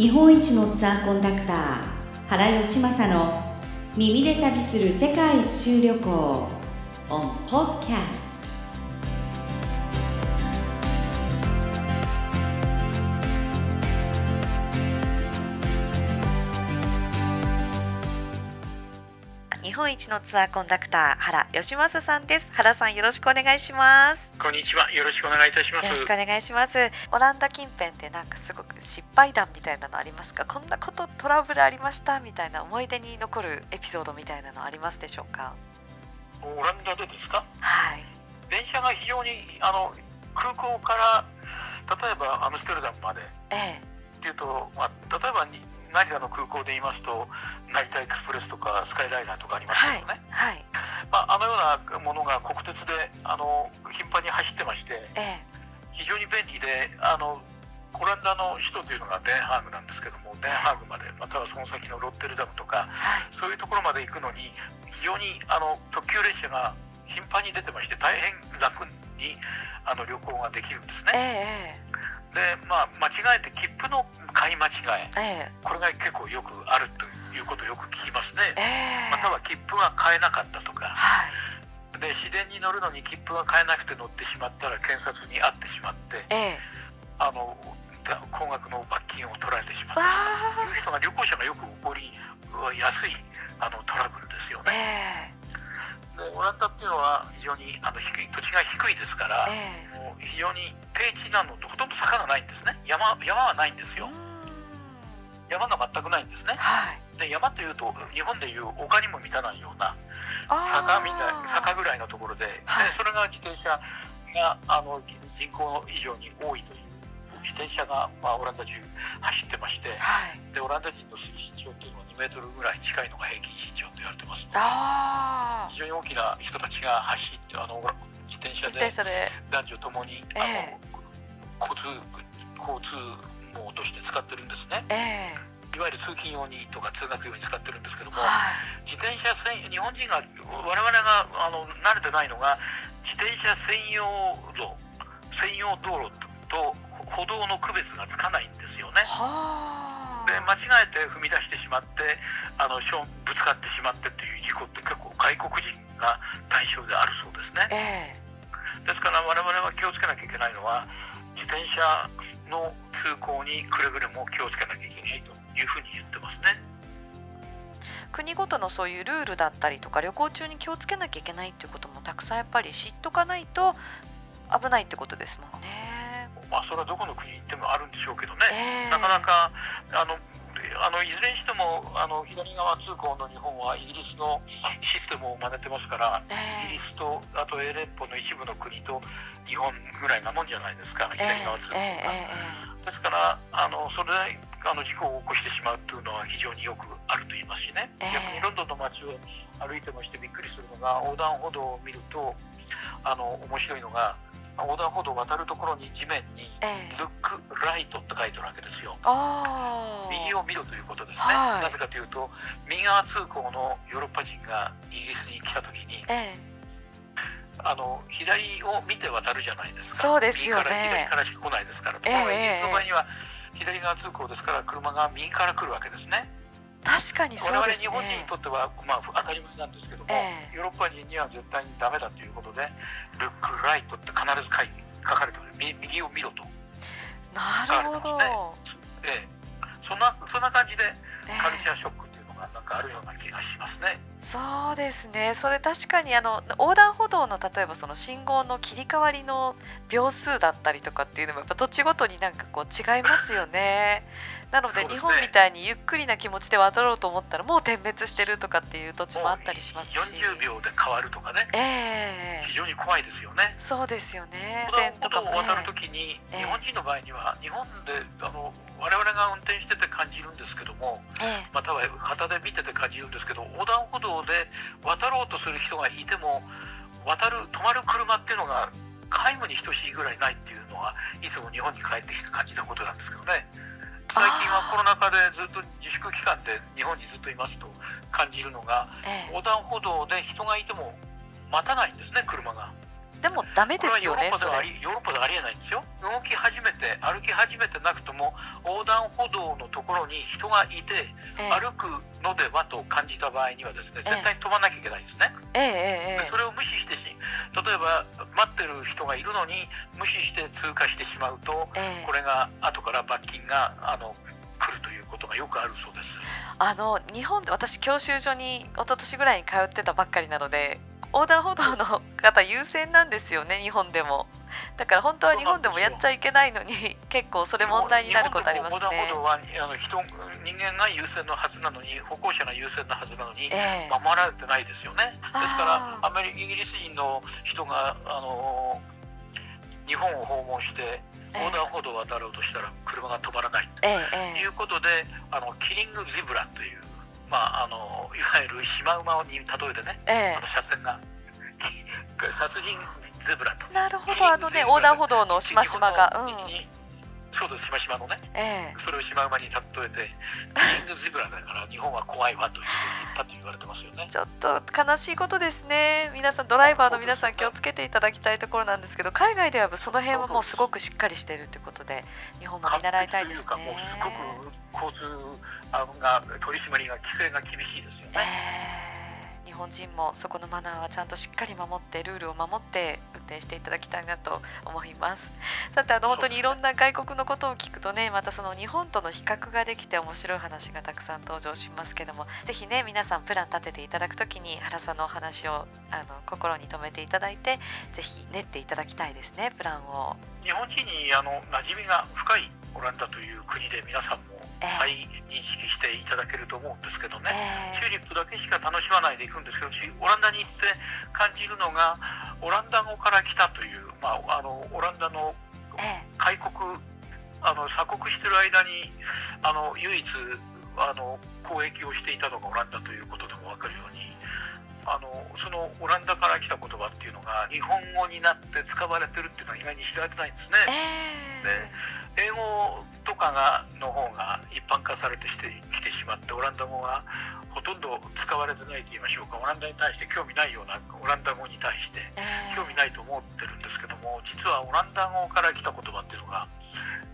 日本一のツアーコンダクター原義正の耳で旅する世界一周旅行 on podcast 一のツアーコンダクター原義正さんです。原さんよろしくお願いします。こんにちは。よろしくお願いいたします。よろしくお願いします。オランダ近辺ってなんかすごく失敗談みたいなのありますか？こんなことトラブルありましたみたいな思い出に残るエピソードみたいなのありますでしょうか？オランダでですか？はい。電車が非常にあの空港から例えばアムステルダムまでっえ。ていうと、まあ、例えばに成田の空港で言いますと成田エクスプレスとかスカイライナーとかありえますはいけどね、はい。まあ、あのようなものが国鉄であの頻繁に走ってましてええ。非常に便利であのオランダの首都というのがデンハーグなんですけどもデンハーグまでまたはその先のロッテルダムとかはい。そういうところまで行くのに非常にあの特急列車が頻繁に出てまして大変楽にあの旅行ができるんですえね。でまあ間違えて切符の買い間違いえ。ええ。これが結構よくあるということをよく聞きますね。ええ。または切符が買えなかったとか。はい。で市電に乗るのに切符が買えなくて乗ってしまったら検察に会ってしまってええ。あのだ高額の罰金を取られてしまったわという人が旅行者がよく起こりやすいあのトラブルですよあね。えでオランダっていうのは非常にあの低い土地が低いですから、ええ。もう非常に低地なのとほとんど坂がないんですね。山山はないんですよ。ん山が全くないんですね。はい。で山というと日本でいう丘にも満たないような坂みたい坂ぐらいのところで,、はい。でそれが自転車があの人口以上に多いという自転車が、まあ、オランダ中走ってましてはい。でオランダ人の身長っていうのは2メートルぐらい近いのが平均身長と言われてます。ああ非常に大きな人たちが走ってあの自転車で男女ともに、ええ。あの交通交通網として使ってるんですね。ええ。いわゆる通勤用にとか通学用に使ってるんですけどもはい。自転車専日本人が我々があの慣れてないのが自転車専用道専用道路と歩道の区別がつかないんですよね。はあ。で間違えて踏み出してしまってあのしょぶつかってしまってっていう事故って結構外国人が対象であるそうですね。ええ。ですから我々は気をつけなきゃいけないのは自転車の通行にくれぐれも気をつけなきゃいけないというふうに言ってますね。国ごとのそういうルールだったりとか旅行中に気をつけなきゃいけないっていうこともたくさんやっぱり知っとかないと危ないってことですもんね。まあそれはどこの国に行ってもあるんでしょうけどね。ええなかなかあのあのいずれにしてもあの左側通行の日本はイギリスのシステムを真似てますから、ええイギリスとあと英連邦の一部の国と日本ぐらいなもんじゃないですか左側通行が。えええですからあのそれであの事故を起こしてしまうというのは非常によくあると言いますしね、ええ。逆にロンドンの街を歩いてましてびっくりするのが横断歩道を見るとあの面白いのが横断歩道を渡るところに地面にええ「ルックライト」って書いてあるわけですよ。右を見ろということですね、はい。なぜかというと右側通行のヨーロッパ人がイギリスに来た時にえあの左を見て渡るじゃないですか。そうですよね。右から左からしか来ないですからところがイギリスの場合には左側通行ですから車が右から来るわけですね。え確かにそう我ですね。々日本人にとっては、まあ、当たり前なんですけども、ええ。ヨーロッパ人には絶対にダメだということで「ルックライト」って必ず書い書かれてるみ右を見ろと、なるほど。ええ、そんなそんな感じでええカルチャーショックっていうのがなんかあるような気がしますね。そうですねそれ確かにあの横断歩道の例えばその信号の切り替わりの秒数だったりとかっていうのもやっぱ土地ごとになんかこう違いますよね。なので日本みたいにゆっくりな気持ちで渡ろうと思ったらもう点滅してるとかっていう土地もあったりしますし。40秒で変わるとかねええ非常に怖いですよね。そうですよね。横断歩道を渡るときに、ええ日本人の場合には日本であの我々が運転してて感じるんですけどもええまたは旗で見てて感じるんですけど横断歩道で渡ろうとする人がいても渡る止まる車っていうのが皆無に等しいぐらいないっていうのはいつも日本に帰ってきて感じたことなんですけどね。最近はコロナ禍でずっと自粛期間で日本にずっといますと感じるのがええ。横断歩道で人がいても待たないんですね車がでもダメですよねそれッパではありヨーロッパではありえないんですよ。動き始めて歩き始めてなくとも横断歩道のところに人がいてええ。歩くのではと感じた場合にはですねええ。絶対に止まらなきゃいけないんですね、ええええでそれを無視してし例えば待ってる人がいるのに無視して通過してしまうとええ。これが後から罰金があの来るということがよくあるそうです。あの日本で私教習所に一昨年ぐらいに通ってたばっかりなので横断歩道の方優先なんですよね日本でも。だから本当は日本でもやっちゃいけないのに結構それ問題になることありますね。横断歩道はあの人人間が優先のはずなのに歩行者が優先のはずなのにええ。守られてないですよね。ですからアメリイギリス人の人があの日本を訪問して横断歩道を渡ろうとしたら車が止まらないとえええいうことであのキリングゼブラという、まあ、あのいわゆるシマウマに例えてねええ。あの車線が殺人ゼブラと。えなるほど。あのね横断歩道のしましまが、うんそうですしましまのね。ええ。それをシマウマに例えてキリングゼブラだから日本は怖いわというふうに言ったと言われてますよね。ちょっと悲しいことですね。皆さんドライバーの皆さん気をつけていただきたいところなんですけど海外ではその辺はもうすごくしっかりしているということで日本も見習いたいですね。というかもうす。ごく交通あが取り締まりが規制が厳しいですよね。えー日本人もそこのマナーはちゃんとしっかり守ってルールを守って運転していただきたいなと思いますさてあの本当にいろんな外国のことを聞くとねまたその日本との比較ができて面白い話がたくさん登場しますけどもぜひね皆さんプラン立てていただくときに原さんのお話をあの心に留めていただいてぜひ練っていただきたいですねプランを。日本人にあの馴染みが深いオランダという国で皆さんもええ再認識していただけると思うんですけどね。えチューリップだけしか楽しまないで行くんですけどオランダに行って感じるのがオランダ語から来たという、まあ、あのオランダの開国あの鎖国してる間にあの唯一あの交易をしていたのがオランダということでも分かるようにあのそのオランダから来た言葉っていうのが日本語になって使われてるっていうのは意外に知られてないんですね。えで英語とかがの方が一般化されてしてきてしまってオランダ語がほとんど使われてないと言いましょうか。オランダに対して興味ないようなオランダ語に対してえ興味ないと思ってるんですけども実はオランダ語から来た言葉っていうのが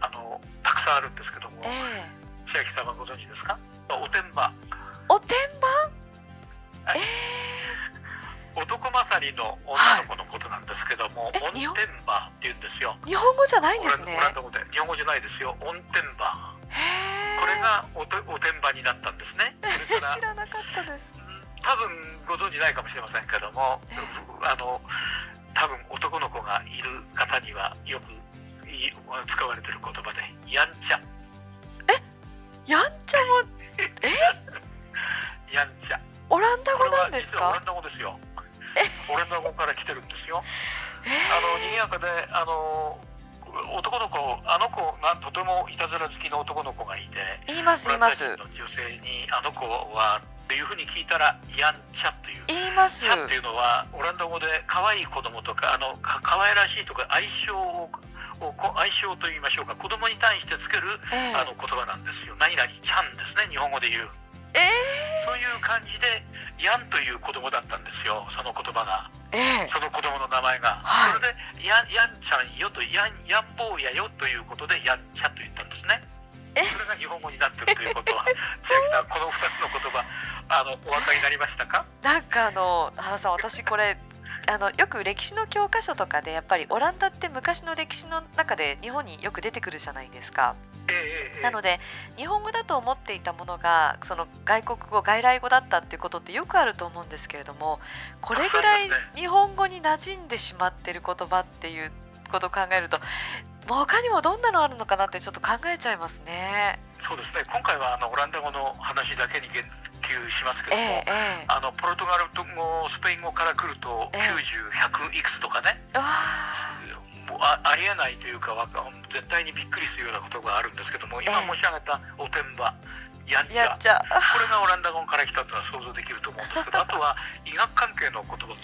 あのたくさんあるんですけどもええ千秋さんはご存知ですか？おてんば。おてんば？はい。男勝りの女の子のことけども、えオンテンバーって言うんですよ。日本語じゃないんですね。オランダ語で日本語じゃないですよ。オンテンバー。これがおておてんばになったんですね。知らなかったです。多分ご存知ないかもしれませんけども、あの多分男の子がいる方にはよくい使われてる言葉でやんちゃ。やんちゃも やんちゃ。オランダ語なはんですか？実はオラン。ダ語ですよ。オランダ語から来てるんですよ。えあの賑やかであの男の子あの子がとてもいたずら好きの男の子がいて。ー言いますいます。女性にあの子はっていうふうに聞いたらやんちゃという。言います。チャっていうのはオランダ語で可愛い子供とかあのか可愛らしいとか愛称を愛称と言いましょうか子供に対してつけるええ。あの言葉なんですよ。何々ちゃんですね日本語で言うえそういう感じでやんという子供だったんですよその言葉が。ー、え。その子供の名前が、はい。それでやんやんちゃんよとやんやん坊やよということでやんちゃと言ったんですね。え？それが日本語になってるということは 千秋さんこの2つの言葉あのお分かりになりましたか？ー、なんかあの原さん私これあのよく歴史の教科書とかでやっぱりオランダって昔の歴史の中で日本によく出てくるじゃないですか。なので日本語だと思っていたものがその外国語外来語だったっていうことってよくあると思うんですけれどもこれぐらい日本語に馴染んでしまってる言葉っていうことを考えるともう他にもどんなのあるのかなってちょっと考えちゃいますね。そうですね。今回はあのオランダ語の話だけに言及しますけども、ええええ。あのポルトガル語スペイン語から来るとええ。90100いくつとかね、あありえないというか絶対にびっくりするようなことがあるんですけども今ええ。申し上げたおてんばやんーちゃ。やっちゃ これがオランダ語から来たというのは想像できると思うんですけどあとは医学関係の言葉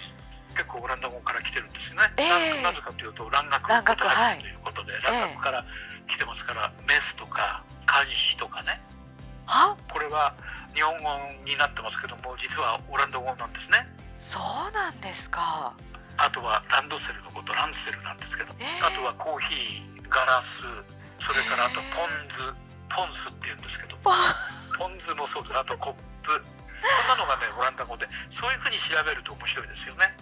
結構オランダ語から来てるんですよね、ええ。ななぜかというと蘭学蘭学ことはい。ということで、え蘭学から来てますからメスとか監視とかね。は？これは日本語になってますけども実はオランダ語なんですね。そうなんですか。あとはランドセルのことランドセルなんですけど、えー。あとはコーヒーガラスそれからあとポン酢ポン酢って言うんですけどわポン酢もそうですあとコップ。こんなのがねオランダ語でそういうふうに調べると面白いですよね。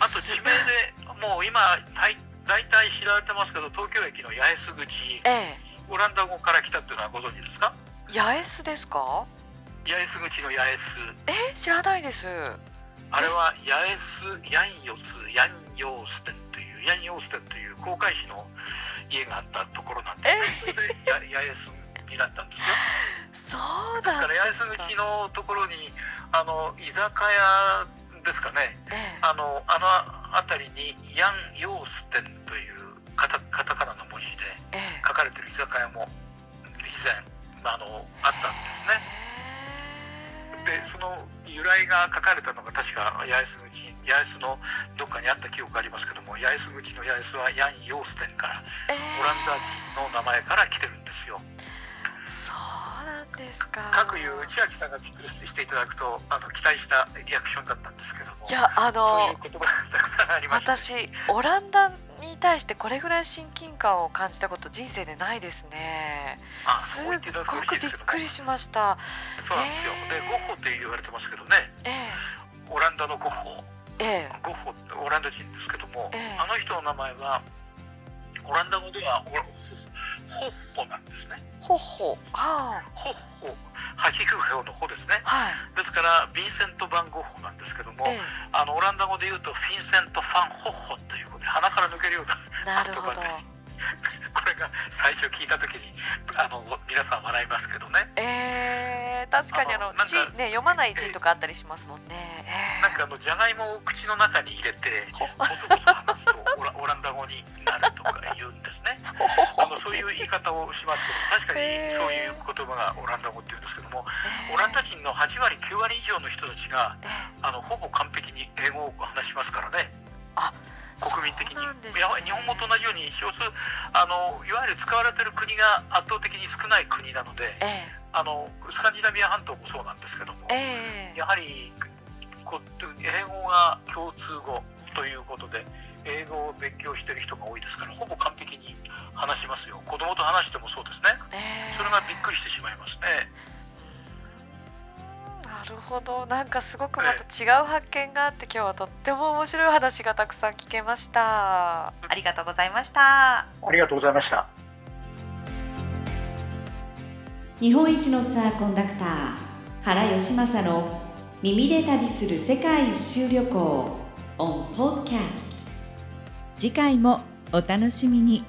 あと地名でもう今大大体知られてますけど東京駅の八重洲口えオランダ語から来たっていうのはご存知ですか？え八重洲ですか？八重洲口の八重洲。え知らないですあれは八重洲ヤンヨスヤンヨーステンというヤンヨーステンという航海士の家があったところなんですねそれでや八重洲になったんですよ。そうですなんから八重洲口のところにあの居酒屋ですかね。ええ。あのあの辺りにヤンヨーステンというカタカタカナの文字でええ。書かれてる居酒屋も以前あのあったんですねでその由来が書かれたのが確か八重洲口八重洲のどっかにあった記憶がありますけども八重洲口の八重洲はヤン・ヨーステンからええオランダ人の名前から来てるんですよ。そうなんですか。各いう千秋さんがびっくりしていただくとあの期待したリアクションだったんですけどもいやあそういうの言葉がたくさんありまして。私オランダに対してこれぐらい親近感を感じたこと人生でないですね。あすっごくびっくりしました。そうなんですよ。へー。でゴッホって言われてますけどね。えオランダのゴッホ。ええ。ゴッホってオランダ人ですけども、ええ。あの人の名前はオランダ語ではホッホなんですね。えほっほはホッホ吐き空のホですね。あはい。ですからヴィンセント・バン・ゴッホなんですけども、えあのオランダ語で言うとフィンセント・ファン・ホッホとい鼻から抜けるような言葉で。これが最初聞いた時にあの皆さん笑いますけどね。ええ確かにあの字ね読まない字とかあったりしますもんね。ええなんかあのじゃがいもを口の中に入れてほボソボソ話すとオラ オランダ語になるとか言うんですね。あのそういう言い方をしますけど確かにそういう言葉がオランダ語って言うんですけどもええオランダ人の8割9割以上の人たちがええ。あのほぼ完璧に英語を話しますからね。あ国民的に。ね。いや日本語と同じように少数あのいわゆる使われてる国が圧倒的に少ない国なのでえあのスカンジナビア半島もそうなんですけどもええ。えやはりこ英語が共通語ということで英語を勉強してる人が多いですからほぼ完璧に話しますよ。子供と話してもそうですね。ええ。それがびっくりしてしまいますねほど。なんかすごくまた違う発見があって今日はとっても面白い話がたくさん聞けました。ありがとうございました。ありがとうございました。日本一のツアーコンダクター原義正の耳で旅する世界一周旅行 on podcast 次回もお楽しみに